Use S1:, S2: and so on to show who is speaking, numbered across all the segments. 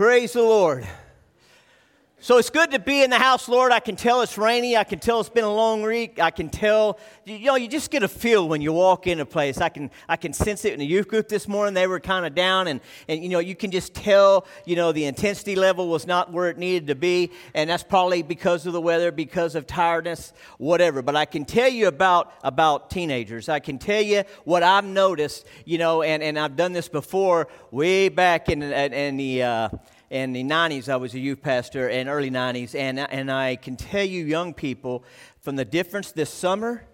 S1: Praise the Lord. So it's good to be in the house, Lord. I can tell it's rainy. I can tell it's been a long week. I can tell, you know, you just get a feel when you walk in a place. I can, I can sense it in the youth group this morning. They were kind of down, and, and, you know, you can just tell, you know, the intensity level was not where it needed to be. And that's probably because of the weather, because of tiredness, whatever. But I can tell you about, about teenagers. I can tell you what I've noticed, you know, and, and I've done this before way back in, in the, uh, in the 90s, I was a youth pastor in early 90s, and, and I can tell you, young people, from the difference this summer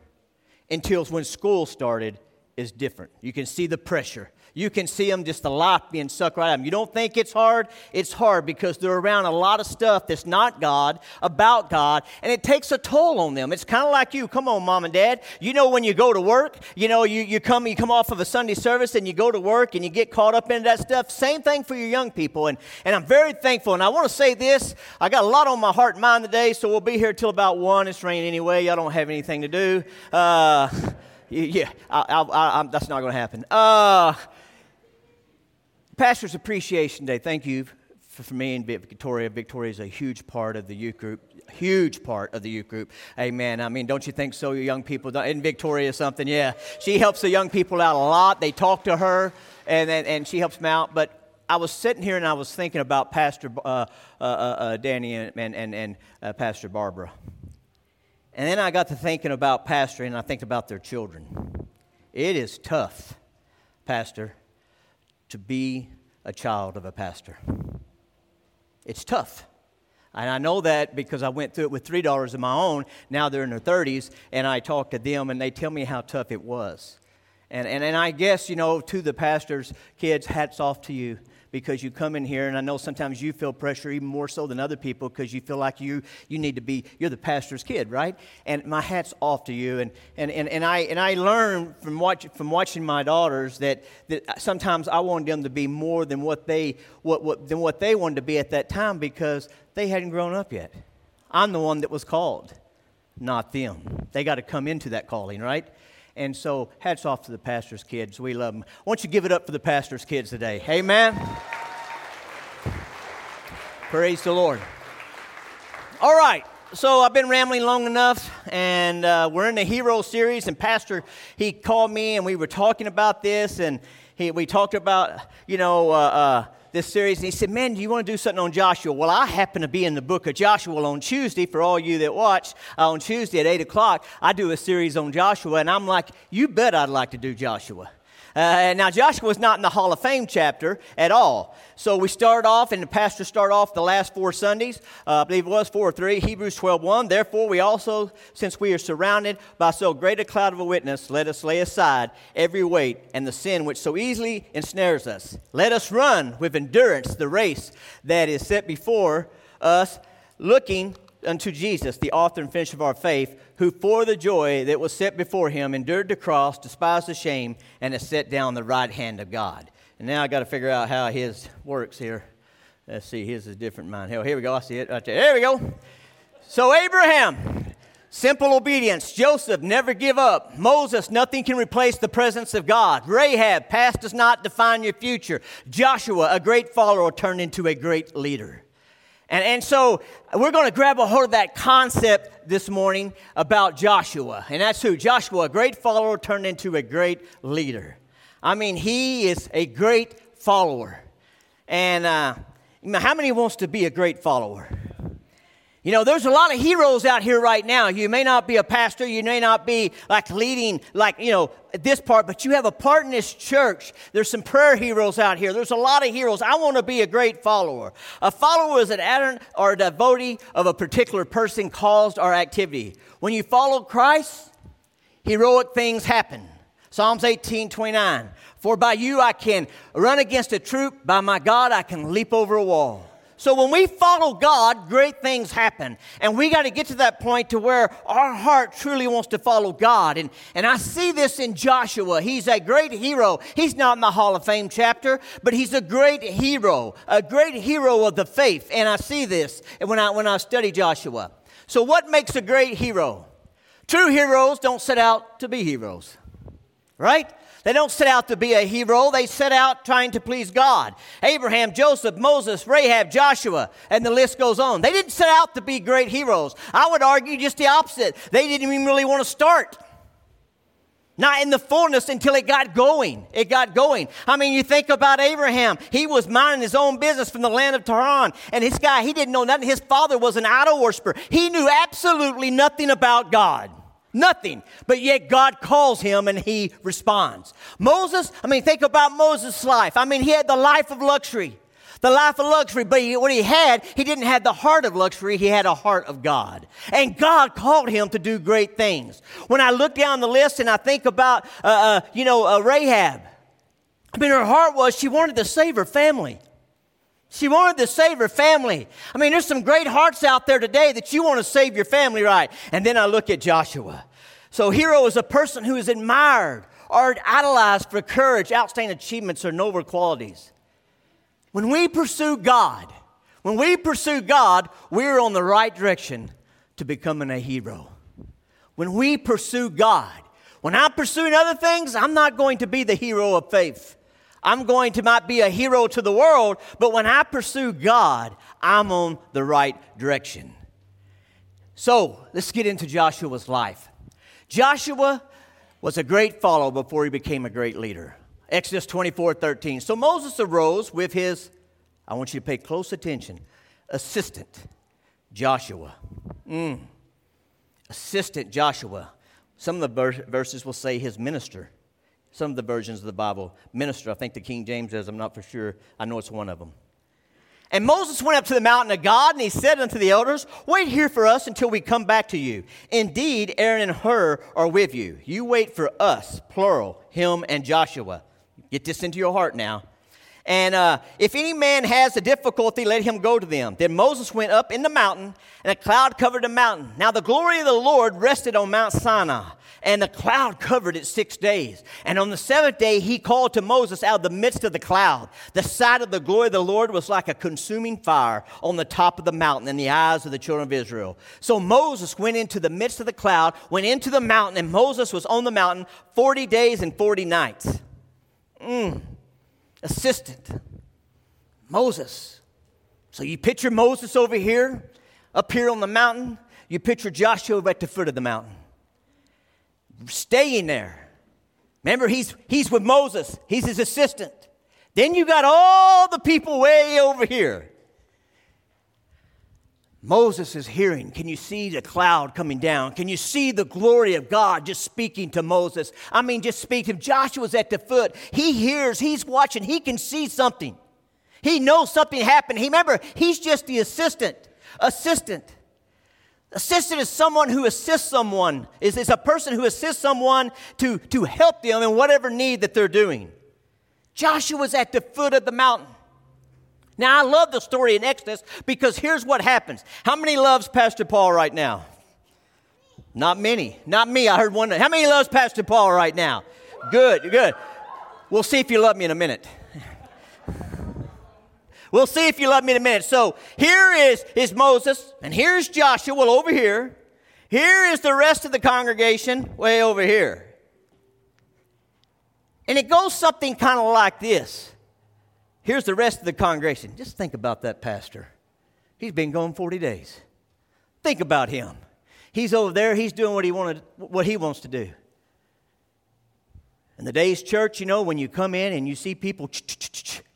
S1: until when school started is different. You can see the pressure. You can see them just the life being sucked right out of them. You don't think it's hard? It's hard because they're around a lot of stuff that's not God, about God, and it takes a toll on them. It's kind of like you. Come on, mom and dad. You know when you go to work, you know, you, you come you come off of a Sunday service and you go to work and you get caught up into that stuff. Same thing for your young people. And, and I'm very thankful. And I want to say this. I got a lot on my heart and mind today, so we'll be here till about one. It's raining anyway. Y'all don't have anything to do. Uh, yeah, I, I, I, that's not going to happen. Uh, Pastor's Appreciation Day. Thank you for, for me and Victoria. Victoria is a huge part of the youth group. Huge part of the youth group. Amen. I mean, don't you think so, you young people? Isn't Victoria something? Yeah. She helps the young people out a lot. They talk to her, and, and, and she helps them out. But I was sitting here and I was thinking about Pastor uh, uh, uh, uh Danny and, and, and uh, Pastor Barbara. And then I got to thinking about pastoring, and I think about their children. It is tough, Pastor, to be a child of a pastor. It's tough. And I know that because I went through it with three daughters of my own. Now they're in their 30s, and I talk to them, and they tell me how tough it was. And, and, and I guess, you know, to the pastor's kids, hats off to you because you come in here, and I know sometimes you feel pressure even more so than other people because you feel like you, you need to be, you're the pastor's kid, right? And my hat's off to you. And, and, and, and, I, and I learned from, watch, from watching my daughters that, that sometimes I wanted them to be more than what, they, what, what, than what they wanted to be at that time because they hadn't grown up yet. I'm the one that was called, not them. They got to come into that calling, right? And so, hats off to the pastor's kids. We love them. Why don't you give it up for the pastor's kids today? Amen. Praise the Lord. All right. So I've been rambling long enough, and uh, we're in the hero series. And Pastor, he called me, and we were talking about this, and he, we talked about, you know, uh, uh, this series, and he said, Man, do you want to do something on Joshua? Well, I happen to be in the book of Joshua on Tuesday. For all you that watch, uh, on Tuesday at 8 o'clock, I do a series on Joshua, and I'm like, You bet I'd like to do Joshua. Uh, now, Joshua was not in the Hall of Fame chapter at all. So we start off, and the pastor start off the last four Sundays. Uh, I believe it was four or three, Hebrews 12 1. Therefore, we also, since we are surrounded by so great a cloud of a witness, let us lay aside every weight and the sin which so easily ensnares us. Let us run with endurance the race that is set before us, looking unto Jesus, the author and finisher of our faith, who for the joy that was set before him endured the cross, despised the shame, and has set down the right hand of God. And now I got to figure out how his works here. Let's see, his is different mine. Hell, here we go. I see it right there. There we go. So Abraham, simple obedience. Joseph, never give up. Moses, nothing can replace the presence of God. Rahab, past does not define your future. Joshua, a great follower, turned into a great leader. And, and so we're going to grab a hold of that concept this morning about Joshua. And that's who? Joshua, a great follower turned into a great leader. I mean, he is a great follower. And uh, how many wants to be a great follower? You know, there's a lot of heroes out here right now. You may not be a pastor, you may not be like leading, like, you know, this part, but you have a part in this church. There's some prayer heroes out here. There's a lot of heroes. I want to be a great follower. A follower is an adherent or a devotee of a particular person, cause, or activity. When you follow Christ, heroic things happen. Psalms 18 29. For by you I can run against a troop, by my God I can leap over a wall. So when we follow God, great things happen. And we got to get to that point to where our heart truly wants to follow God. And, and I see this in Joshua. He's a great hero. He's not in the Hall of Fame chapter, but he's a great hero, a great hero of the faith. And I see this when I, when I study Joshua. So what makes a great hero? True heroes don't set out to be heroes, right? They don't set out to be a hero, they set out trying to please God. Abraham, Joseph, Moses, Rahab, Joshua, and the list goes on. They didn't set out to be great heroes. I would argue just the opposite. They didn't even really want to start. Not in the fullness until it got going. It got going. I mean, you think about Abraham. He was minding his own business from the land of Haran. And this guy, he didn't know nothing. His father was an idol worshiper. He knew absolutely nothing about God. Nothing. But yet God calls him and he responds. Moses, I mean, think about Moses' life. I mean, he had the life of luxury the life of luxury, but he, what he had, he didn't have the heart of luxury, he had a heart of God. And God called him to do great things. When I look down the list and I think about, uh, uh, you know, uh, Rahab, I mean, her heart was she wanted to save her family. She wanted to save her family. I mean, there's some great hearts out there today that you want to save your family right. And then I look at Joshua. So, hero is a person who is admired or idolized for courage, outstanding achievements, or noble qualities. When we pursue God, when we pursue God, we're on the right direction to becoming a hero. When we pursue God, when I'm pursuing other things, I'm not going to be the hero of faith. I'm going to not be a hero to the world, but when I pursue God, I'm on the right direction. So let's get into Joshua's life. Joshua was a great follower before he became a great leader. Exodus 24 13. So Moses arose with his, I want you to pay close attention, assistant, Joshua. Mm. Assistant Joshua. Some of the verses will say his minister. Some of the versions of the Bible, minister. I think the King James says, I'm not for sure. I know it's one of them. And Moses went up to the mountain of God, and he said unto the elders, Wait here for us until we come back to you. Indeed, Aaron and Hur are with you. You wait for us, plural, him and Joshua. Get this into your heart now. And uh, if any man has a difficulty, let him go to them. Then Moses went up in the mountain, and a cloud covered the mountain. Now the glory of the Lord rested on Mount Sinai, and the cloud covered it six days. And on the seventh day, he called to Moses out of the midst of the cloud. The sight of the glory of the Lord was like a consuming fire on the top of the mountain in the eyes of the children of Israel. So Moses went into the midst of the cloud, went into the mountain, and Moses was on the mountain 40 days and 40 nights. Mm. Assistant. Moses. So you picture Moses over here, up here on the mountain. You picture Joshua at the foot of the mountain. Staying there. Remember, he's, he's with Moses, he's his assistant. Then you got all the people way over here. Moses is hearing. Can you see the cloud coming down? Can you see the glory of God just speaking to Moses? I mean, just speak speaking. Joshua's at the foot. He hears, he's watching, he can see something. He knows something happened. He remember, he's just the assistant. Assistant. Assistant is someone who assists someone, is, is a person who assists someone to, to help them in whatever need that they're doing. Joshua's at the foot of the mountain. Now, I love the story in Exodus because here's what happens. How many loves Pastor Paul right now? Not many. Not me. I heard one. How many loves Pastor Paul right now? Good, good. We'll see if you love me in a minute. We'll see if you love me in a minute. So here is, is Moses, and here's Joshua well, over here. Here is the rest of the congregation way over here. And it goes something kind of like this. Here's the rest of the congregation. Just think about that pastor. He's been gone 40 days. Think about him. He's over there, he's doing what he wanted what he wants to do. In the day's church, you know, when you come in and you see people,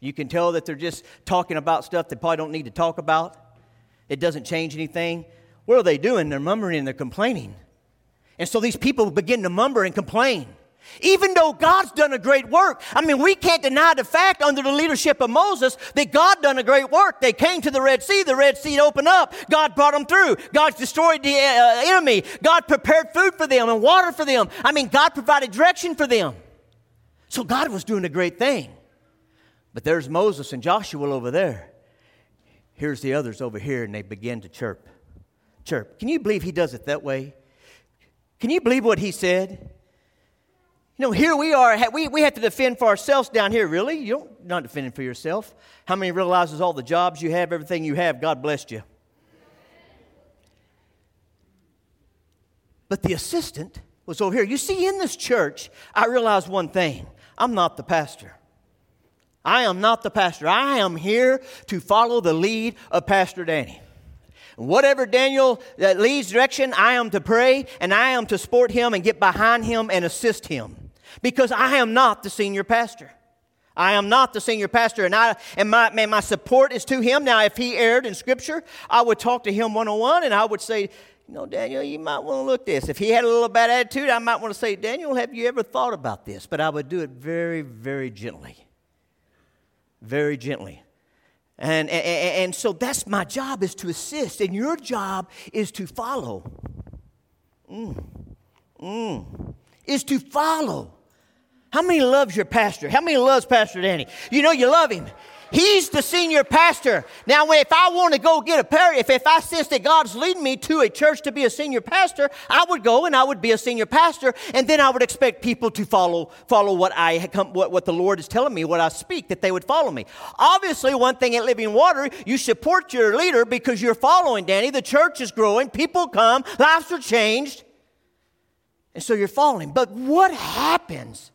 S1: you can tell that they're just talking about stuff they probably don't need to talk about. It doesn't change anything. What are they doing? They're mumbling and they're complaining. And so these people begin to mumble and complain. Even though God's done a great work. I mean, we can't deny the fact under the leadership of Moses that God done a great work. They came to the Red Sea. The Red Sea opened up. God brought them through. God destroyed the uh, enemy. God prepared food for them and water for them. I mean, God provided direction for them. So God was doing a great thing. But there's Moses and Joshua over there. Here's the others over here, and they begin to chirp. Chirp. Can you believe he does it that way? Can you believe what he said? You know, here we are, we, we have to defend for ourselves down here. Really? You're not defending for yourself. How many realizes all the jobs you have, everything you have, God blessed you? But the assistant was over here. You see, in this church, I realized one thing. I'm not the pastor. I am not the pastor. I am here to follow the lead of Pastor Danny. Whatever Daniel uh, leads direction, I am to pray and I am to support him and get behind him and assist him because I am not the senior pastor. I am not the senior pastor, and, I, and my, man, my support is to him. Now, if he erred in Scripture, I would talk to him one on one, and I would say, you know, Daniel, you might want to look this. If he had a little bad attitude, I might want to say, Daniel, have you ever thought about this? But I would do it very, very gently. Very gently. And, and, and so that's my job is to assist, and your job is to follow. Mm. Mm. Is to follow. How many loves your pastor? How many loves Pastor Danny? You know you love him. He's the senior pastor. Now, if I want to go get a prayer, if, if I sense that God's leading me to a church to be a senior pastor, I would go and I would be a senior pastor, and then I would expect people to follow follow what I come, what, what the Lord is telling me, what I speak, that they would follow me. Obviously, one thing at Living Water, you support your leader because you're following Danny. The church is growing, people come, lives are changed, and so you're following. But what happens?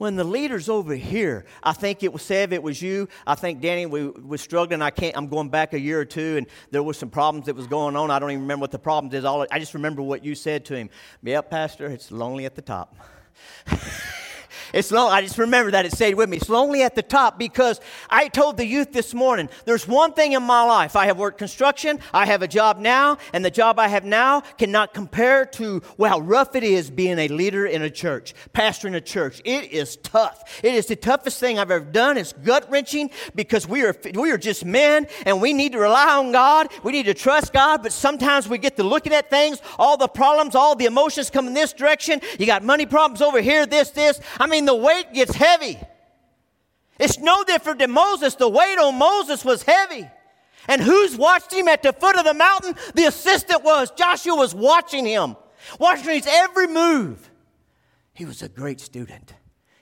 S1: When the leaders over here, I think it was Sev, it was you. I think Danny we was struggling. I can't. I'm going back a year or two, and there was some problems that was going on. I don't even remember what the problems is. All I just remember what you said to him. Yep, Pastor, it's lonely at the top. It's long, I just remember that it stayed with me. It's lonely at the top because I told the youth this morning there's one thing in my life. I have worked construction, I have a job now, and the job I have now cannot compare to how rough it is being a leader in a church, pastoring a church. It is tough. It is the toughest thing I've ever done. It's gut wrenching because we are, we are just men and we need to rely on God. We need to trust God, but sometimes we get to looking at things, all the problems, all the emotions come in this direction. You got money problems over here, this, this. I mean, mean, the weight gets heavy. It's no different than Moses. The weight on Moses was heavy. And who's watched him at the foot of the mountain? The assistant was. Joshua was watching him, watching his every move. He was a great student.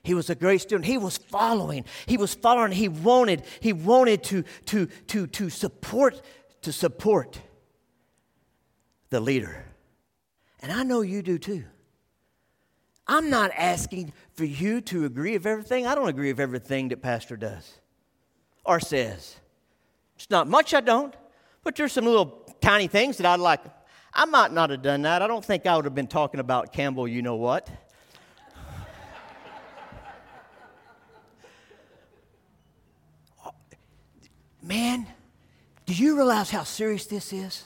S1: He was a great student. He was following. He was following. He wanted, he wanted to, to, to, to support, to support the leader. And I know you do too. I'm not asking for you to agree with everything. I don't agree with everything that Pastor does or says. It's not much I don't, but there's some little tiny things that I'd like. I might not have done that. I don't think I would have been talking about Campbell, you know what. Man, do you realize how serious this is?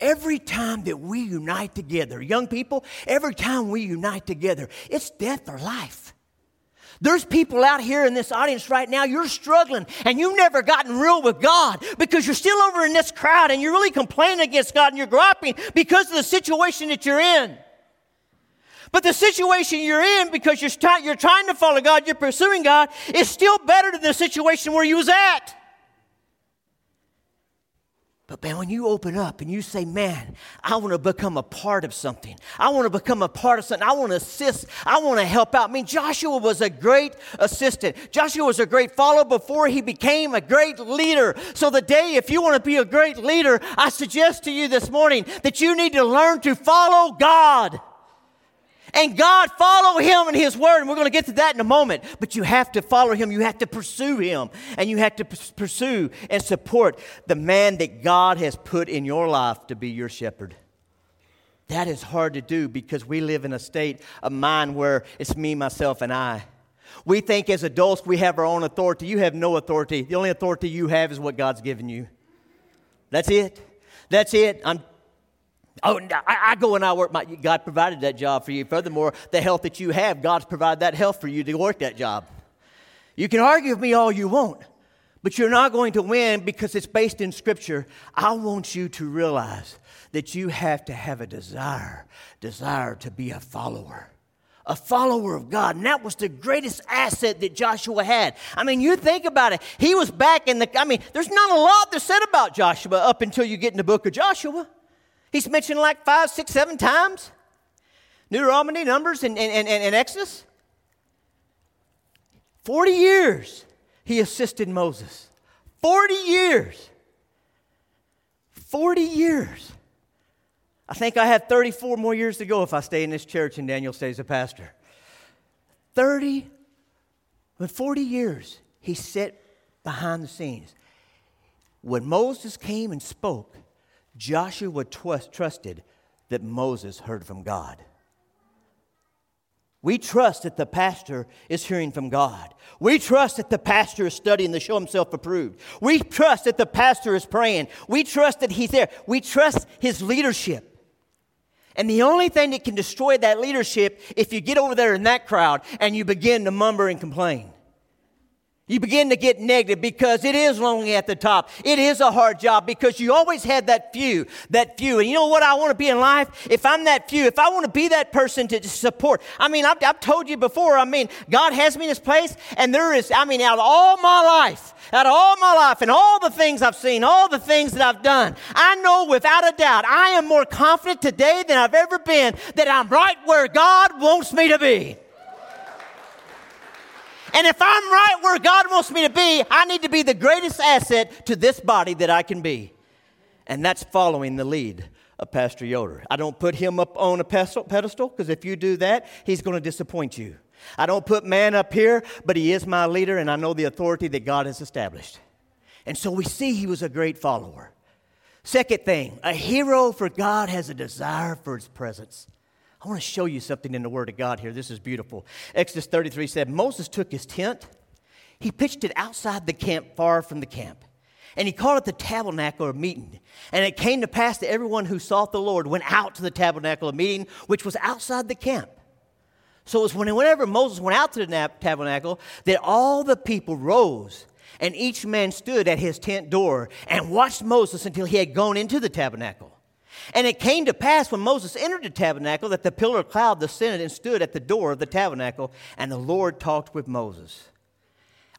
S1: Every time that we unite together, young people, every time we unite together, it's death or life. There's people out here in this audience right now, you're struggling and you've never gotten real with God because you're still over in this crowd and you're really complaining against God and you're griping because of the situation that you're in. But the situation you're in because you're, you're trying to follow God, you're pursuing God, is still better than the situation where you was at. But man, when you open up and you say, man, I want to become a part of something. I want to become a part of something. I want to assist. I want to help out. I mean, Joshua was a great assistant. Joshua was a great follower before he became a great leader. So the day, if you want to be a great leader, I suggest to you this morning that you need to learn to follow God and God follow him and his word. And we're going to get to that in a moment. But you have to follow him. You have to pursue him. And you have to pursue and support the man that God has put in your life to be your shepherd. That is hard to do because we live in a state of mind where it's me, myself, and I. We think as adults we have our own authority. You have no authority. The only authority you have is what God's given you. That's it. That's it. I'm Oh, I, I go and I work. My, God provided that job for you. Furthermore, the health that you have, God's provided that health for you to work that job. You can argue with me all you want, but you're not going to win because it's based in Scripture. I want you to realize that you have to have a desire, desire to be a follower a follower of God. And that was the greatest asset that Joshua had. I mean, you think about it. He was back in the, I mean, there's not a lot that's said about Joshua up until you get in the book of Joshua. He's mentioned like five, six, seven times. Deuteronomy, Numbers, and, and, and, and Exodus. 40 years he assisted Moses. 40 years. 40 years. I think I have 34 more years to go if I stay in this church and Daniel stays a pastor. 30, but 40 years, he sat behind the scenes. When Moses came and spoke, Joshua trusted that Moses heard from God. We trust that the pastor is hearing from God. We trust that the pastor is studying to show himself approved. We trust that the pastor is praying. We trust that he's there. We trust his leadership. And the only thing that can destroy that leadership if you get over there in that crowd and you begin to mumber and complain. You begin to get negative because it is lonely at the top. It is a hard job because you always had that few, that few. And you know what I want to be in life? If I'm that few, if I want to be that person to support. I mean, I've, I've told you before, I mean, God has me in this place, and there is, I mean, out of all my life, out of all my life and all the things I've seen, all the things that I've done, I know without a doubt I am more confident today than I've ever been that I'm right where God wants me to be. And if I'm right where God wants me to be, I need to be the greatest asset to this body that I can be. And that's following the lead of Pastor Yoder. I don't put him up on a pedestal because if you do that, he's going to disappoint you. I don't put man up here, but he is my leader and I know the authority that God has established. And so we see he was a great follower. Second thing, a hero for God has a desire for his presence. I want to show you something in the Word of God here. This is beautiful. Exodus 33 said Moses took his tent, he pitched it outside the camp, far from the camp. And he called it the tabernacle of meeting. And it came to pass that everyone who sought the Lord went out to the tabernacle of meeting, which was outside the camp. So it was whenever Moses went out to the tabernacle that all the people rose and each man stood at his tent door and watched Moses until he had gone into the tabernacle. And it came to pass when Moses entered the tabernacle that the pillar of cloud descended and stood at the door of the tabernacle, and the Lord talked with Moses.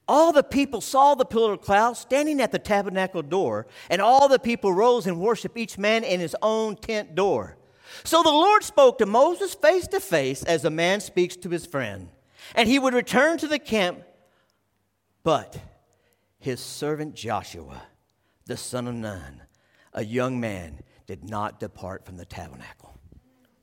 S1: All the people saw the pillar of cloud standing at the tabernacle door, and all the people rose and worshiped each man in his own tent door. So the Lord spoke to Moses face to face as a man speaks to his friend. And he would return to the camp, but his servant Joshua, the son of Nun, a young man, did not depart from the tabernacle.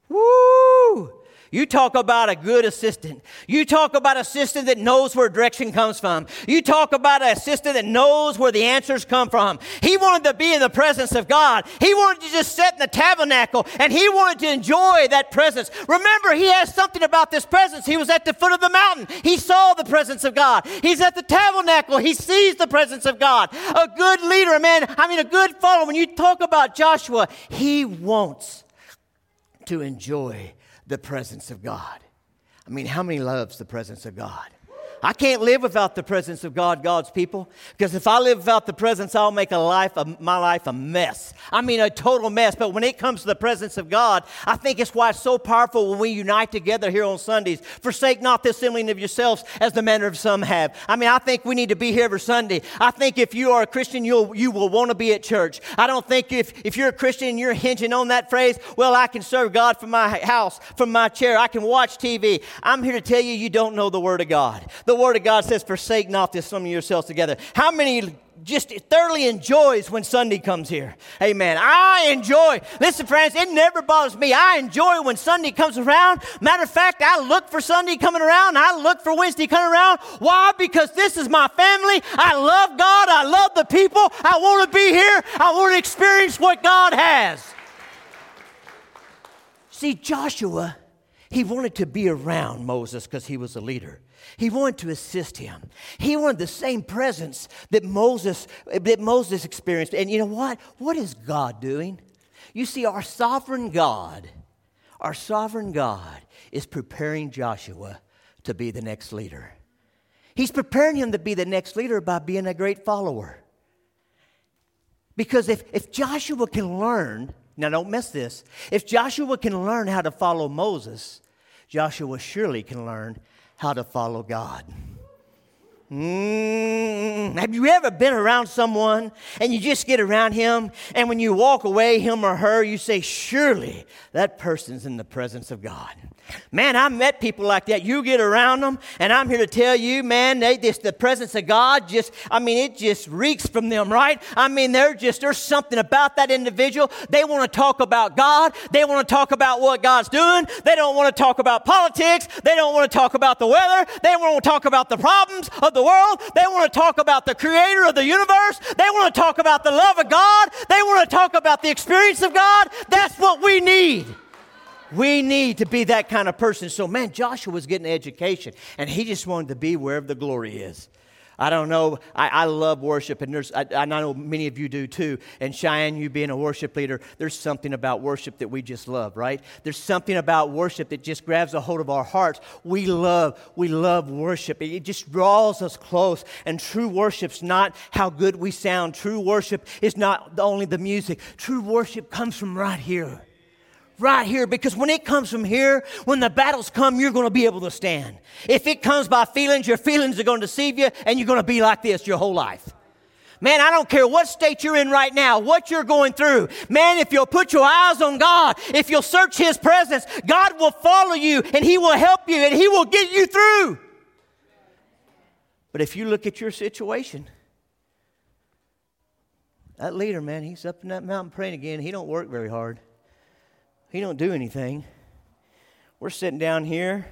S1: Woo! You talk about a good assistant. You talk about an assistant that knows where direction comes from. You talk about an assistant that knows where the answers come from. He wanted to be in the presence of God. He wanted to just sit in the tabernacle and he wanted to enjoy that presence. Remember, he has something about this presence. He was at the foot of the mountain. He saw the presence of God. He's at the tabernacle. He sees the presence of God. A good leader, a man. I mean, a good follower. When you talk about Joshua, he wants to enjoy the presence of God. I mean, how many loves the presence of God? I can't live without the presence of God, God's people, because if I live without the presence, I'll make a life, my life a mess. I mean, a total mess. But when it comes to the presence of God, I think it's why it's so powerful when we unite together here on Sundays. Forsake not the assembling of yourselves as the manner of some have. I mean, I think we need to be here every Sunday. I think if you are a Christian, you'll, you will want to be at church. I don't think if, if you're a Christian and you're hinging on that phrase, well, I can serve God from my house, from my chair, I can watch TV. I'm here to tell you, you don't know the Word of God. The Word of God says, forsake not this some of yourselves together. How many just thoroughly enjoys when Sunday comes here. Amen. I enjoy. Listen, friends, it never bothers me. I enjoy when Sunday comes around. Matter of fact, I look for Sunday coming around. I look for Wednesday coming around. Why? Because this is my family. I love God. I love the people. I want to be here. I want to experience what God has. See, Joshua, he wanted to be around Moses because he was a leader. He wanted to assist him. He wanted the same presence that Moses, that Moses experienced. And you know what? What is God doing? You see, our sovereign God, our sovereign God is preparing Joshua to be the next leader. He's preparing him to be the next leader by being a great follower. Because if, if Joshua can learn, now don't miss this, if Joshua can learn how to follow Moses, Joshua surely can learn how to follow God. Mm, have you ever been around someone and you just get around him, and when you walk away, him or her, you say, Surely that person's in the presence of God. Man, I met people like that. You get around them, and I'm here to tell you, man, they just the presence of God just, I mean, it just reeks from them, right? I mean, they're just, there's something about that individual. They want to talk about God. They want to talk about what God's doing. They don't want to talk about politics. They don't want to talk about the weather. They want to talk about the problems of the world. They want to talk about the creator of the universe. They want to talk about the love of God. They want to talk about the experience of God. That's what we need. We need to be that kind of person. So, man, Joshua was getting education, and he just wanted to be wherever the glory is. I don't know. I, I love worship, and there's, I, I, know many of you do too. And Cheyenne, you being a worship leader, there's something about worship that we just love, right? There's something about worship that just grabs a hold of our hearts. We love, we love worship. It just draws us close. And true worship's not how good we sound. True worship is not only the music. True worship comes from right here right here because when it comes from here, when the battles come, you're going to be able to stand. If it comes by feelings, your feelings are going to deceive you and you're going to be like this your whole life. Man, I don't care what state you're in right now, what you're going through. Man, if you'll put your eyes on God, if you'll search His presence, God will follow you and He will help you and He will get you through. But if you look at your situation, that leader, man, he's up in that mountain praying again. He don't work very hard. He don't do anything. We're sitting down here.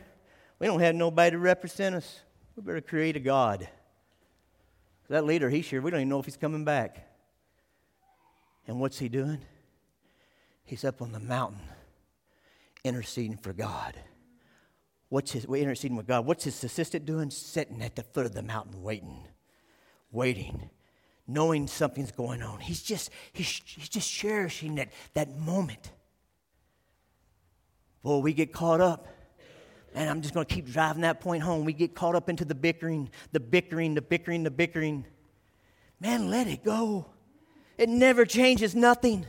S1: We don't have nobody to represent us. We better create a God. That leader, he's here. We don't even know if he's coming back. And what's he doing? He's up on the mountain interceding for God. What's his we're interceding with God? What's his assistant doing? Sitting at the foot of the mountain waiting. Waiting. Knowing something's going on. He's just he's, he's just cherishing that, that moment. Well, we get caught up. And I'm just going to keep driving that point home. We get caught up into the bickering, the bickering, the bickering, the bickering. Man, let it go. It never changes nothing.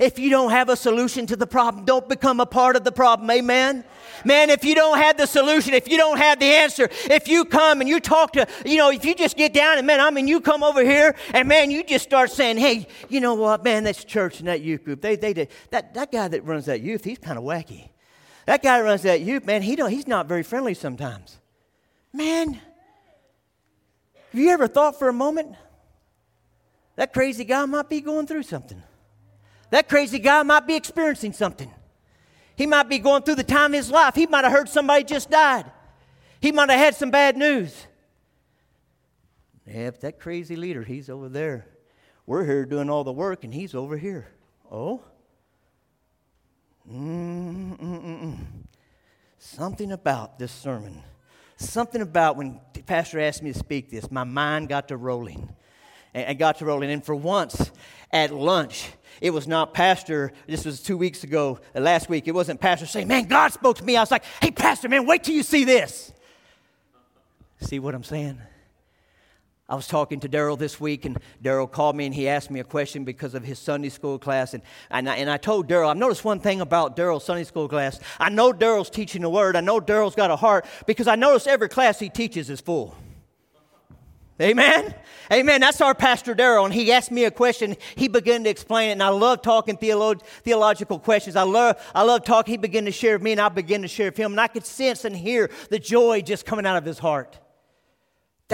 S1: If you don't have a solution to the problem, don't become a part of the problem. Amen. Man, if you don't have the solution, if you don't have the answer, if you come and you talk to, you know, if you just get down and man, I mean, you come over here and man, you just start saying, hey, you know what, man, that's church and that youth group. They, they, that, that guy that runs that youth, he's kind of wacky. That guy runs that youth, man, he don't, he's not very friendly sometimes. Man, have you ever thought for a moment that crazy guy might be going through something? That crazy guy might be experiencing something. He might be going through the time of his life. He might have heard somebody just died. He might have had some bad news. Yeah, that crazy leader, he's over there. We're here doing all the work, and he's over here. Oh? Mm-mm-mm-mm. Something about this sermon, something about when pastor asked me to speak this, my mind got to rolling. And got to rolling. And for once at lunch, it was not pastor, this was two weeks ago, uh, last week, it wasn't pastor saying, Man, God spoke to me. I was like, Hey, pastor, man, wait till you see this. See what I'm saying? I was talking to Daryl this week, and Daryl called me and he asked me a question because of his Sunday school class. And, and, I, and I told Daryl, I've noticed one thing about Daryl's Sunday school class. I know Daryl's teaching the word, I know Daryl's got a heart because I notice every class he teaches is full. Amen? Amen. That's our Pastor Daryl, and he asked me a question. He began to explain it, and I love talking theolo- theological questions. I love, I love talking. He began to share with me, and I began to share with him, and I could sense and hear the joy just coming out of his heart.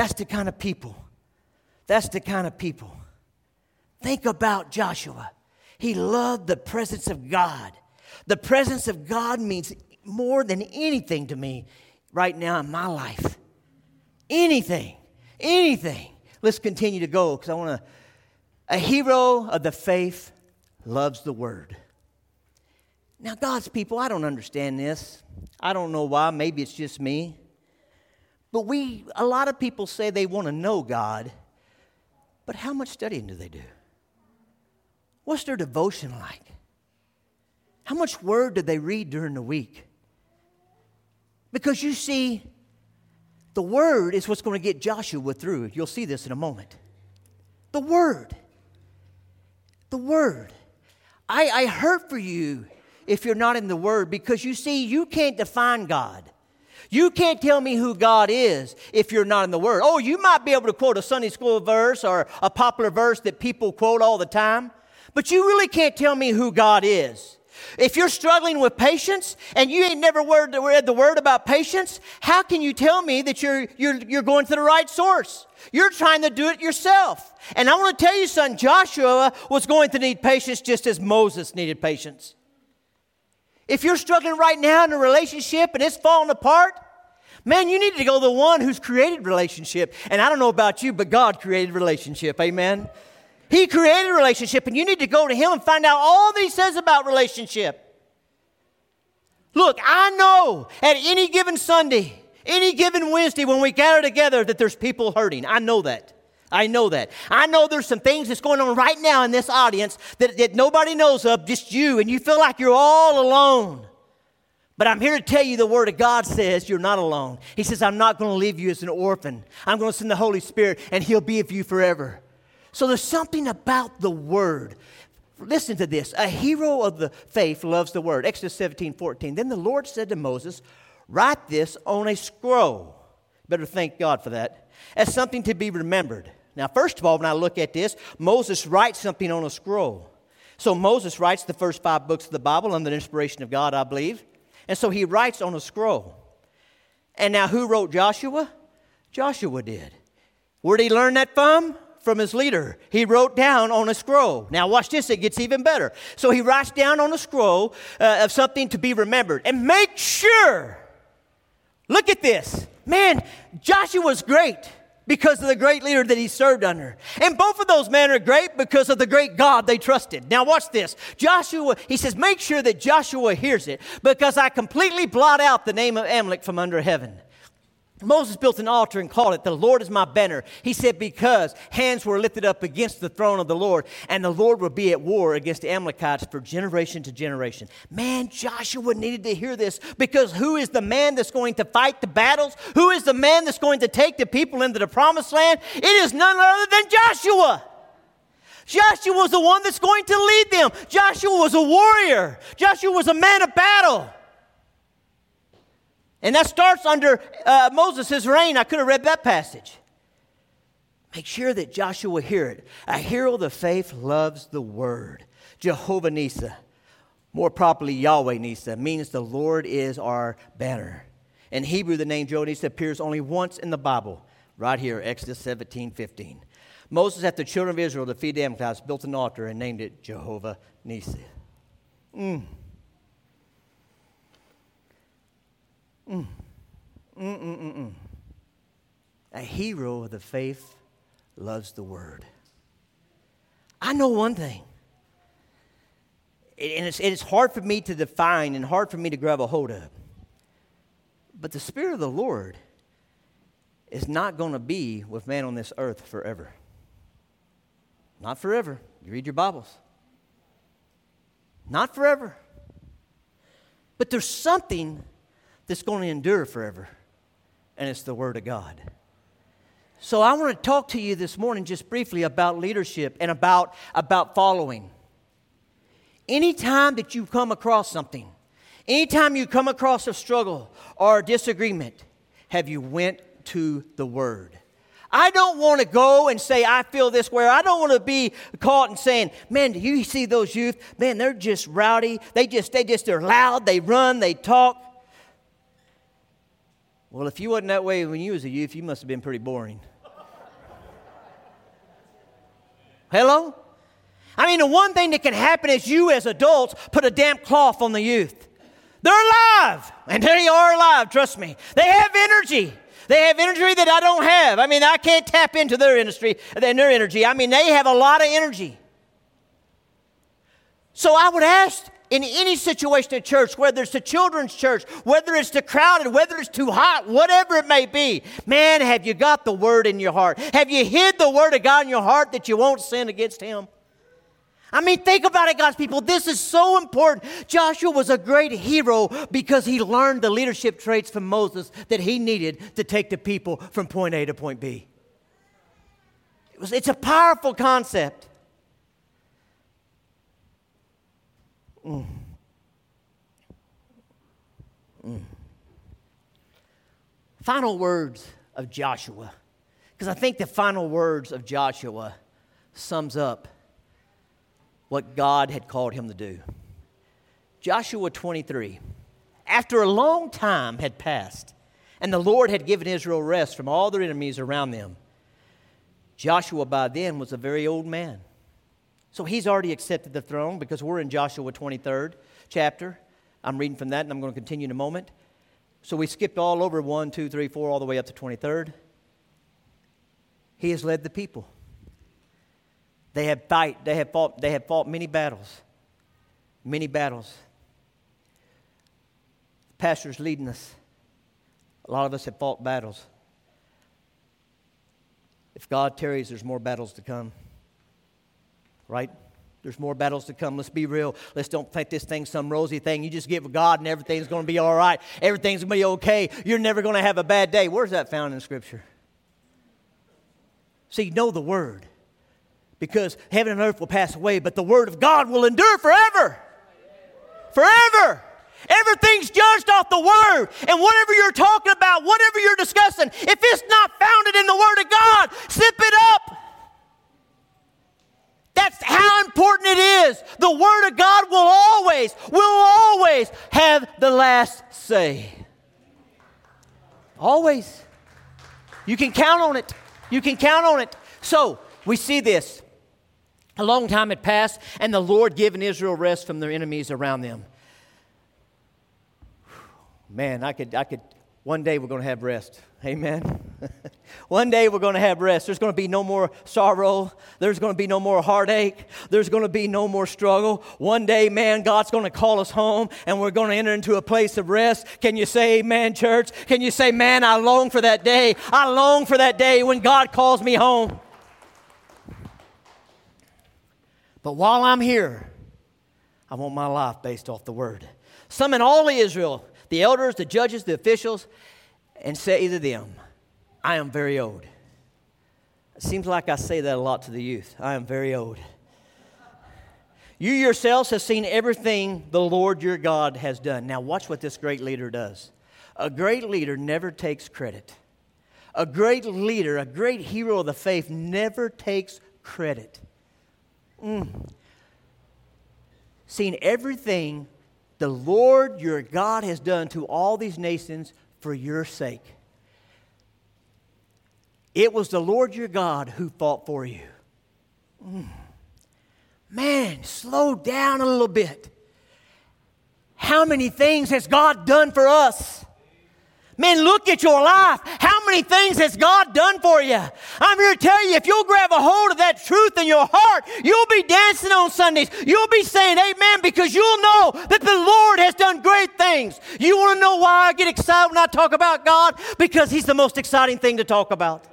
S1: That's the kind of people. That's the kind of people. Think about Joshua. He loved the presence of God. The presence of God means more than anything to me right now in my life. Anything, anything. Let's continue to go because I want to. A hero of the faith loves the word. Now, God's people, I don't understand this. I don't know why. Maybe it's just me. But we, a lot of people say they want to know God, but how much studying do they do? What's their devotion like? How much word do they read during the week? Because you see, the word is what's going to get Joshua through. You'll see this in a moment. The word. The word. I, I hurt for you if you're not in the word because you see, you can't define God. You can't tell me who God is if you're not in the Word. Oh, you might be able to quote a Sunday school verse or a popular verse that people quote all the time, but you really can't tell me who God is. If you're struggling with patience and you ain't never read the word about patience, how can you tell me that you're, you're, you're going to the right source? You're trying to do it yourself. And I want to tell you son, Joshua was going to need patience just as Moses needed patience. If you're struggling right now in a relationship and it's falling apart, man, you need to go to the one who's created relationship. And I don't know about you, but God created relationship. Amen. He created relationship, and you need to go to Him and find out all that He says about relationship. Look, I know at any given Sunday, any given Wednesday when we gather together that there's people hurting. I know that. I know that. I know there's some things that's going on right now in this audience that, that nobody knows of, just you, and you feel like you're all alone. But I'm here to tell you the Word of God says you're not alone. He says, I'm not going to leave you as an orphan. I'm going to send the Holy Spirit, and He'll be with you forever. So there's something about the word. Listen to this. A hero of the faith loves the word. Exodus 17, 14. Then the Lord said to Moses, Write this on a scroll. Better thank God for that. As something to be remembered. Now, first of all, when I look at this, Moses writes something on a scroll. So Moses writes the first five books of the Bible under the inspiration of God, I believe. And so he writes on a scroll. And now, who wrote Joshua? Joshua did. Where did he learn that from? from his leader. He wrote down on a scroll. Now, watch this, it gets even better. So he writes down on a scroll uh, of something to be remembered. And make sure, look at this. Man, Joshua's great because of the great leader that he served under. And both of those men are great because of the great God they trusted. Now, watch this. Joshua, he says, make sure that Joshua hears it because I completely blot out the name of Amalek from under heaven. Moses built an altar and called it, The Lord is my banner. He said, Because hands were lifted up against the throne of the Lord, and the Lord will be at war against the Amalekites for generation to generation. Man, Joshua needed to hear this because who is the man that's going to fight the battles? Who is the man that's going to take the people into the promised land? It is none other than Joshua. Joshua was the one that's going to lead them. Joshua was a warrior, Joshua was a man of battle. And that starts under uh, Moses' reign. I could have read that passage. Make sure that Joshua hear it. A hero of the faith loves the word. Jehovah Nissi, more properly Yahweh Nissi, means the Lord is our banner. In Hebrew, the name Jehovah Nissi appears only once in the Bible, right here, Exodus 17, 15. Moses, at the children of Israel the Amalekites, built an altar and named it Jehovah Nissi. Mm. Mm. Mm-mm-mm-mm. A hero of the faith loves the word. I know one thing, and it's, it's hard for me to define and hard for me to grab a hold of. But the Spirit of the Lord is not going to be with man on this earth forever. Not forever. You read your Bibles. Not forever. But there's something that's going to endure forever, and it's the Word of God. So I want to talk to you this morning just briefly about leadership and about, about following. Anytime that you come across something, anytime you come across a struggle or a disagreement, have you went to the Word? I don't want to go and say, I feel this way. I don't want to be caught in saying, man, do you see those youth? Man, they're just rowdy. They just, they just, they're loud. They run, they talk. Well, if you wasn't that way when you was a youth, you must have been pretty boring. Hello? I mean, the one thing that can happen is you as adults put a damp cloth on the youth. They're alive, and they are alive, trust me. They have energy. They have energy that I don't have. I mean, I can't tap into their industry and their energy. I mean, they have a lot of energy. So I would ask in any situation at church, whether it's the children's church, whether it's too crowded, whether it's too hot, whatever it may be, man, have you got the word in your heart? Have you hid the word of God in your heart that you won't sin against him? I mean, think about it, God's people. This is so important. Joshua was a great hero because he learned the leadership traits from Moses that he needed to take the people from point A to point B. It was, it's a powerful concept. Mm. Mm. Final words of Joshua, because I think the final words of Joshua sums up what God had called him to do. Joshua 23. After a long time had passed, and the Lord had given Israel rest from all their enemies around them, Joshua by then was a very old man. So he's already accepted the throne because we're in Joshua 23rd chapter. I'm reading from that and I'm going to continue in a moment. So we skipped all over 1, 2, 3, 4, all the way up to 23rd. He has led the people. They have fight, they have fought, they have fought many battles. Many battles. The pastor's leading us. A lot of us have fought battles. If God tarries, there's more battles to come. Right? There's more battles to come. Let's be real. Let's don't think this thing's some rosy thing. You just give God and everything's going to be all right. Everything's going to be okay. You're never going to have a bad day. Where's that found in Scripture? See, know the Word. Because heaven and earth will pass away, but the Word of God will endure forever. Forever. Everything's judged off the Word. And whatever you're talking about, whatever you're discussing, if it's not founded in the Word of God, zip it up. That's how important it is. The Word of God will always, will always have the last say. Always. You can count on it. You can count on it. So, we see this. A long time had passed, and the Lord given Israel rest from their enemies around them. Man, I could, I could, one day we're going to have rest. Amen. One day we're going to have rest. There's going to be no more sorrow. There's going to be no more heartache. There's going to be no more struggle. One day, man, God's going to call us home and we're going to enter into a place of rest. Can you say amen, church? Can you say, man, I long for that day? I long for that day when God calls me home. But while I'm here, I want my life based off the word. Summon all Israel, the elders, the judges, the officials, and say to them, I am very old. It seems like I say that a lot to the youth. I am very old. You yourselves have seen everything the Lord your God has done. Now, watch what this great leader does. A great leader never takes credit. A great leader, a great hero of the faith, never takes credit. Mm. Seen everything the Lord your God has done to all these nations for your sake. It was the Lord your God who fought for you. Mm. Man, slow down a little bit. How many things has God done for us? Man, look at your life. How many things has God done for you? I'm here to tell you, if you'll grab a hold of that truth in your heart, you'll be dancing on Sundays. You'll be saying amen because you'll know that the Lord has done great things. You want to know why I get excited when I talk about God? Because He's the most exciting thing to talk about.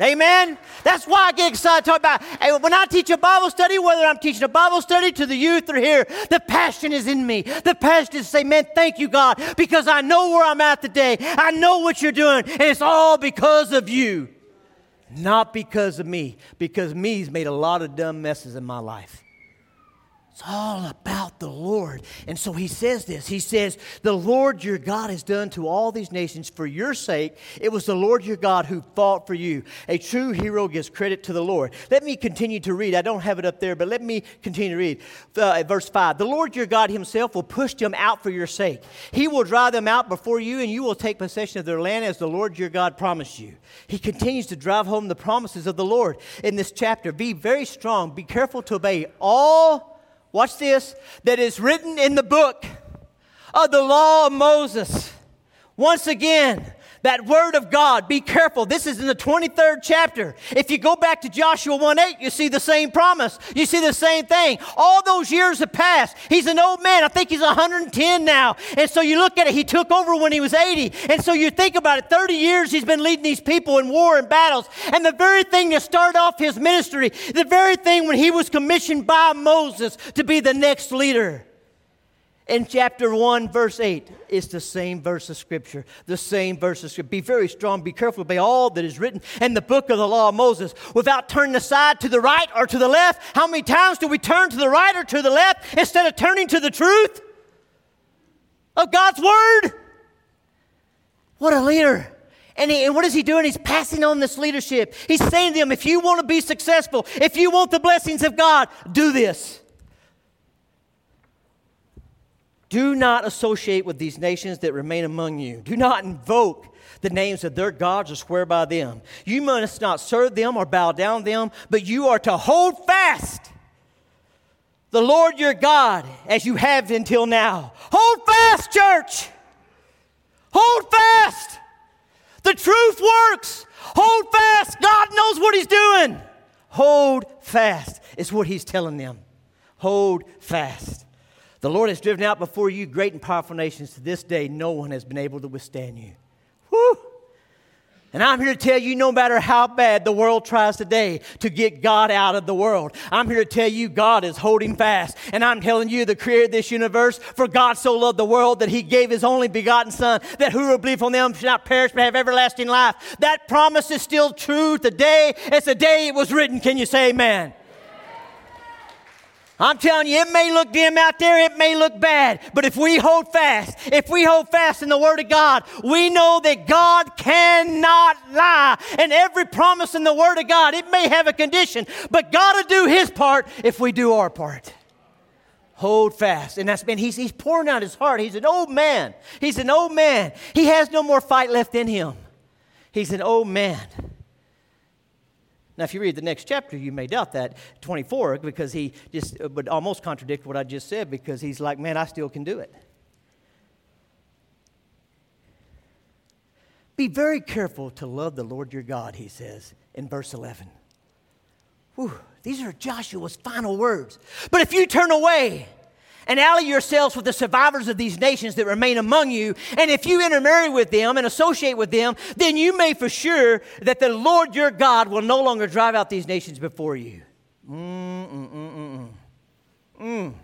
S1: Amen. That's why I get excited to talk about. When I teach a Bible study, whether I'm teaching a Bible study to the youth or here, the passion is in me. The passion is to say, man, thank you, God, because I know where I'm at today. I know what you're doing, and it's all because of you. Not because of me, because me's made a lot of dumb messes in my life. It's all about the Lord. And so he says this. He says, The Lord your God has done to all these nations for your sake. It was the Lord your God who fought for you. A true hero gives credit to the Lord. Let me continue to read. I don't have it up there, but let me continue to read. Uh, verse 5 The Lord your God himself will push them out for your sake. He will drive them out before you, and you will take possession of their land as the Lord your God promised you. He continues to drive home the promises of the Lord in this chapter. Be very strong, be careful to obey all watch this, that is written in the book of the law of Moses. Once again, that word of God, be careful. This is in the 23rd chapter. If you go back to Joshua 1 8, you see the same promise. You see the same thing. All those years have passed. He's an old man. I think he's 110 now. And so you look at it, he took over when he was 80. And so you think about it 30 years he's been leading these people in war and battles. And the very thing that started off his ministry, the very thing when he was commissioned by Moses to be the next leader in chapter 1, verse 8. It's the same verse of Scripture. The same verse of Scripture. Be very strong, be careful by all that is written in the book of the law of Moses without turning aside to the right or to the left. How many times do we turn to the right or to the left instead of turning to the truth of God's Word? What a leader. And, he, and, what is he doing? He's passing on this leadership. He's saying to them, if you want to be successful, if you want the blessings of God, do this. Do not associate with these nations that remain among you. Do not invoke the names of their gods or swear by them. You must not serve them or bow down them, but you are to hold fast the Lord your God as you have until now. Hold fast, church. Hold fast. The truth works. Hold fast. God knows what He's doing. Hold fast is what He's telling them. Hold fast. The Lord has driven out before you great and powerful nations. To this day, no one has been able to withstand you. Woo! And I'm here to tell you no matter how bad the world tries today to get God out of the world, I'm here to tell you God is holding fast. And I'm telling you, the creator of this universe, for God so loved the world that he gave his only begotten Son, that whoever believe on them shall not perish but have everlasting life. That promise is still true today as the day it was written. Can you say amen? I'm telling you, it may look dim out there, it may look bad, but if we hold fast, if we hold fast in the Word of God, we know that God cannot lie. And every promise in the Word of God, it may have a condition, but God will do His part if we do our part. Hold fast. And that's been, he's, he's pouring out his heart. He's an old man. He's an old man. He has no more fight left in him. He's an old man. Now, if you read the next chapter, you may doubt that, 24, because he just uh, would almost contradict what I just said because he's like, man, I still can do it. Be very careful to love the Lord your God, he says in verse 11. Whew, these are Joshua's final words. But if you turn away, and ally yourselves with the survivors of these nations that remain among you. And if you intermarry with them and associate with them, then you may for sure that the Lord your God will no longer drive out these nations before you. Mm, mm, mm, mm.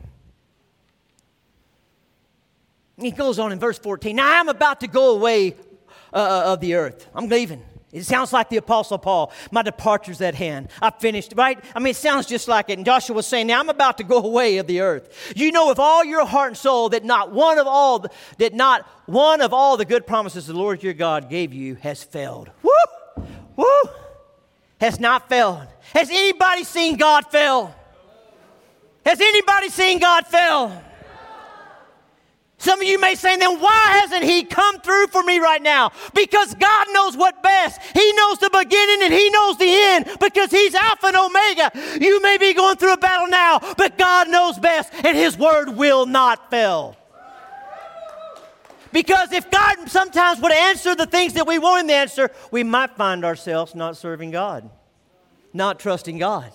S1: He goes on in verse 14. Now I'm about to go away uh, uh of the earth. I'm leaving. It sounds like the Apostle Paul. My departure's at hand. I finished, right? I mean, it sounds just like it. And Joshua was saying, Now I'm about to go away of the earth. You know with all your heart and soul that not one of all that not one of all the good promises the Lord your God gave you has failed. Woo! Woo! Has not failed. Has anybody seen God fail? Has anybody seen God fail? Some of you may say, then why hasn't He come through for me right now? Because God knows what best. He knows the beginning and He knows the end because He's Alpha and Omega. You may be going through a battle now, but God knows best and His word will not fail. Because if God sometimes would answer the things that we want Him to answer, we might find ourselves not serving God, not trusting God.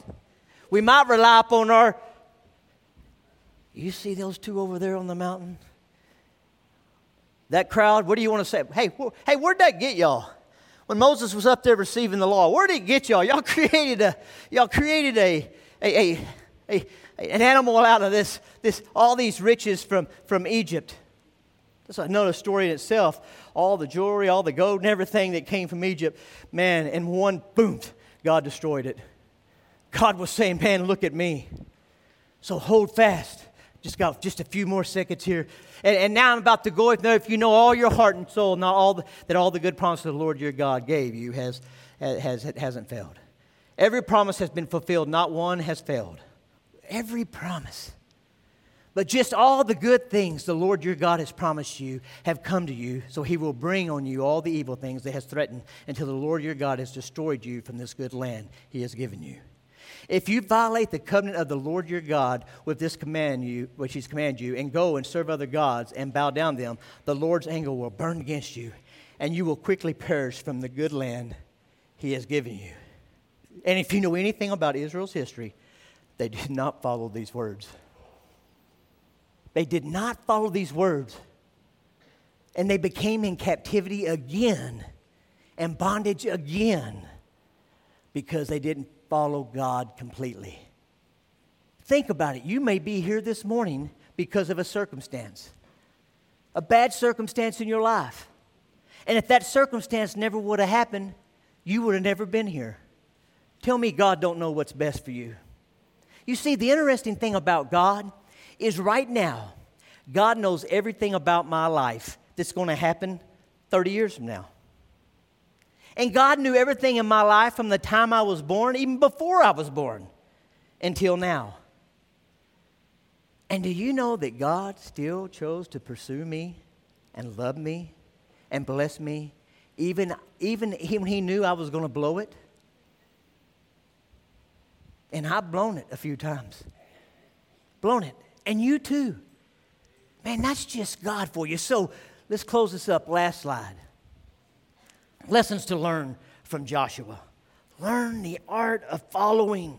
S1: We might rely upon our. You see those two over there on the mountain? That crowd, what do you want to say? Hey, wh- hey, where'd that get y'all? When Moses was up there receiving the law, where did it get y'all? Y'all created a, y'all created a, a, a, a an animal out of this, this, all these riches from, from Egypt. That's another story in itself. All the jewelry, all the gold, and everything that came from Egypt. Man, and one, boom, God destroyed it. God was saying, Man, look at me. So hold fast. Just got just a few more seconds here. And, and now I'm about to go. If, if you know all your heart and soul, not all the, that all the good promises the Lord your God gave you has, has, hasn't failed. Every promise has been fulfilled, not one has failed. Every promise. But just all the good things the Lord your God has promised you have come to you, so he will bring on you all the evil things that has threatened until the Lord your God has destroyed you from this good land he has given you. If you violate the covenant of the Lord your God with this command you, which he's commanded you, and go and serve other gods and bow down them, the Lord's anger will burn against you, and you will quickly perish from the good land he has given you. And if you know anything about Israel's history, they did not follow these words. They did not follow these words. And they became in captivity again and bondage again because they didn't follow God completely. Think about it. You may be here this morning because of a circumstance, a bad circumstance in your life. And if that circumstance never would have happened, you would have never been here. Tell me God don't know what's best for you. You see, the interesting thing about God is right now, God knows everything about my life that's going to happen 30 years from now. And God knew everything in my life from the time I was born, even before I was born, until now. And do you know that God still chose to pursue me and love me and bless me, even, even when He knew I was going to blow it? And I've blown it a few times. Blown it. And you too. Man, that's just God for you. So let's close this up. Last slide. Lessons to learn from Joshua. Learn the art of following.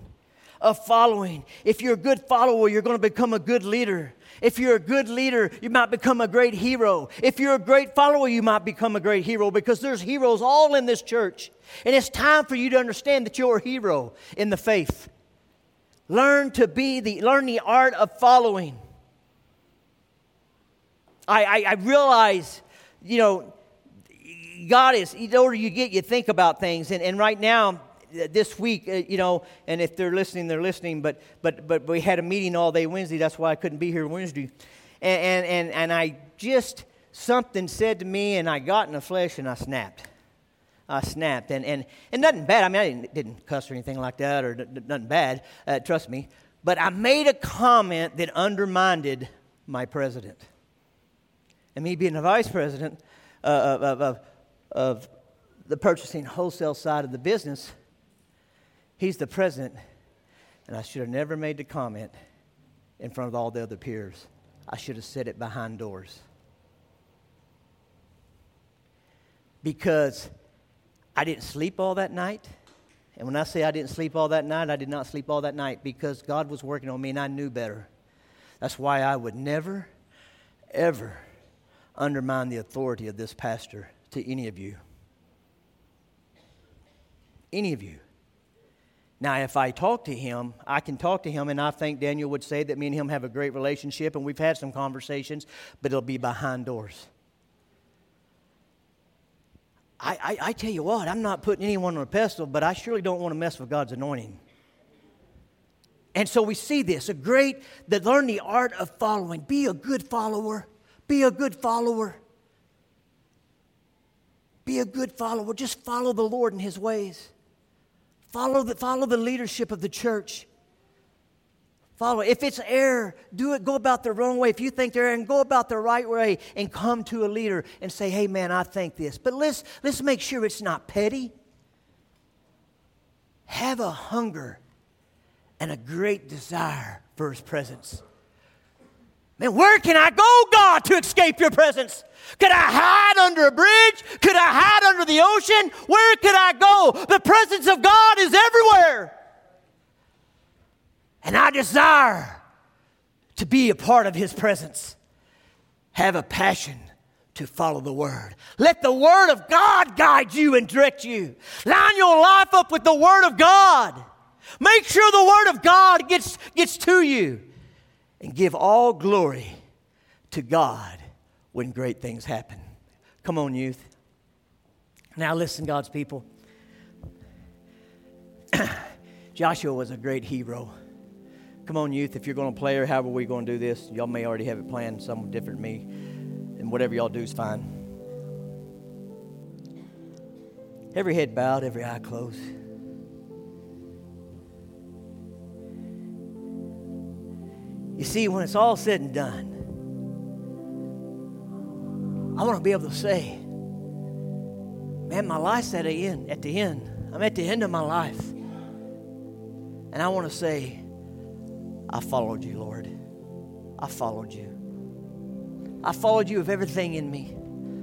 S1: Of following. If you're a good follower, you're going to become a good leader. If you're a good leader, you might become a great hero. If you're a great follower, you might become a great hero because there's heroes all in this church. And it's time for you to understand that you're a hero in the faith. Learn to be the learn the art of following. I, I, I realize, you know, God is, the older you get, you think about things. And, and right now, this week, uh, you know, and if they're listening, they're listening, but, but, but we had a meeting all day Wednesday. That's why I couldn't be here Wednesday. And, and, and, and I just, something said to me, and I got in the flesh and I snapped. I snapped. And, and, and nothing bad. I mean, I didn't, didn't cuss or anything like that, or nothing bad, uh, trust me. But I made a comment that undermined my president. And me being the vice president uh, of, of, of the purchasing wholesale side of the business, he's the president. And I should have never made the comment in front of all the other peers. I should have said it behind doors. Because I didn't sleep all that night. And when I say I didn't sleep all that night, I did not sleep all that night because God was working on me and I knew better. That's why I would never, ever undermine the authority of this pastor to any of you. Any of you. Now, if I talk to him, I can talk to him, and I think Daniel would say that me and him have a great relationship, and we've had some conversations, but it'll be behind doors. I, I, I tell you what, I'm not putting anyone on a pedestal, but I surely don't want to mess with God's anointing. And so we see this a great, that learn the art of following. Be a good follower. Be a good follower. Be a good follower. Just follow the Lord in His ways. Follow the, follow the leadership of the church. Follow. If it's error, do it. Go about the wrong way. If you think they're and go about the right way and come to a leader and say, hey, man, I think this. But let's, let's make sure it's not petty. Have a hunger and a great desire for His presence. Man, where can I go, God, to escape your presence? Could I hide under a bridge? Could I hide under the ocean? Where could I go? The presence of God is everywhere. And I desire to be a part of His presence. Have a passion to follow the Word. Let the Word of God guide you and direct you. Line your life up with the Word of God. Make sure the Word of God gets, gets to you and give all glory to God when great things happen. Come on, youth. Now, listen, God's people. Joshua was a great hero. Come on, youth, if you're going to play or however we're going to do this, y'all may already have it planned, some different than me. And whatever y'all do is fine. Every head bowed, every eye closed. You see, when it's all said and done, I want to be able to say, man, my life's at the end. At the end, I'm at the end of my life, and I want to say, I followed you, Lord. I followed you. I followed you with everything in me.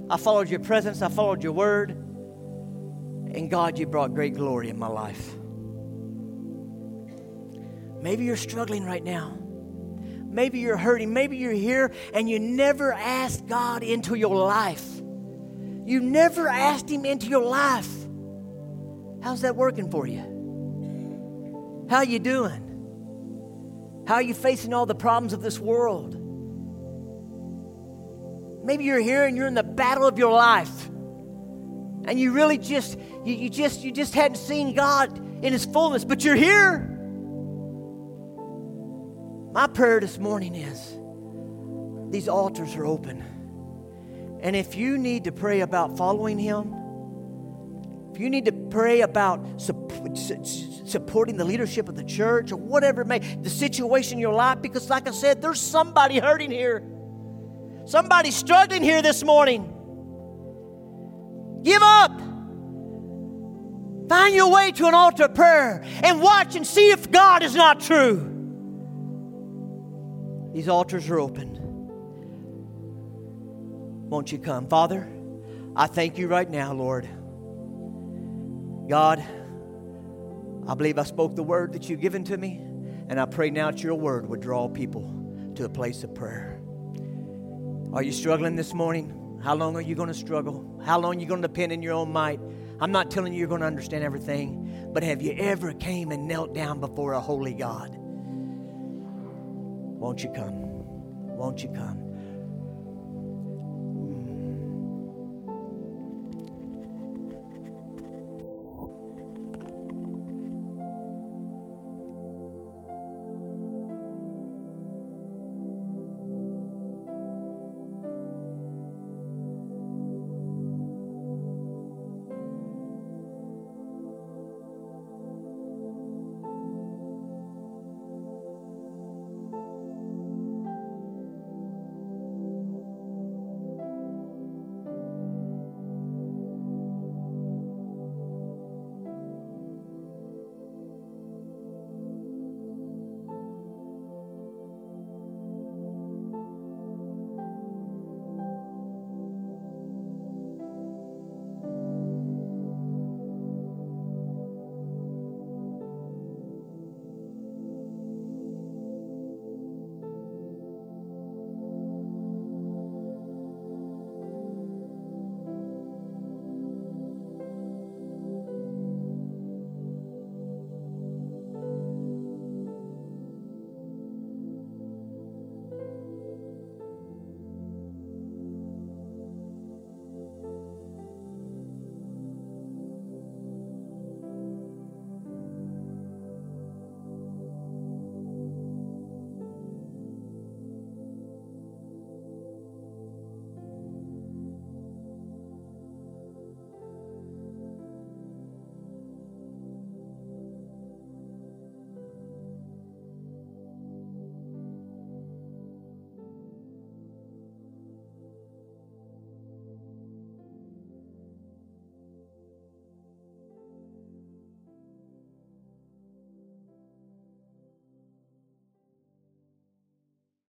S1: I followed your presence. I followed your word. And God, you brought great glory in my life. Maybe you're struggling right now. Maybe you're hurting. Maybe you're here and you never asked God into your life. You never asked Him into your life. How's that working for you? How you doing? How are you facing all the problems of this world? Maybe you're here and you're in the battle of your life. And you really just you, you just you just hadn't seen God in his fullness, but you're here. My prayer this morning is these altars are open. And if you need to pray about following Him, if you need to pray about supporting the leadership of the church or whatever it may, the situation in your life, because like I said, there's somebody hurting here. Somebody struggling here this morning. Give up. Find your way to an altar of prayer and watch and see if God is not true. These altars are open. Won't you come? Father, I thank you right now, Lord. God, I believe I spoke the word that you've given to me, and I pray now that your word would draw people to a place of prayer. Are you struggling this morning? How long are you going to struggle? How long are you going to depend on your own might? I'm not telling you you're going to understand everything, but have you ever came and knelt down before a holy God? Won't you come? Won't you come?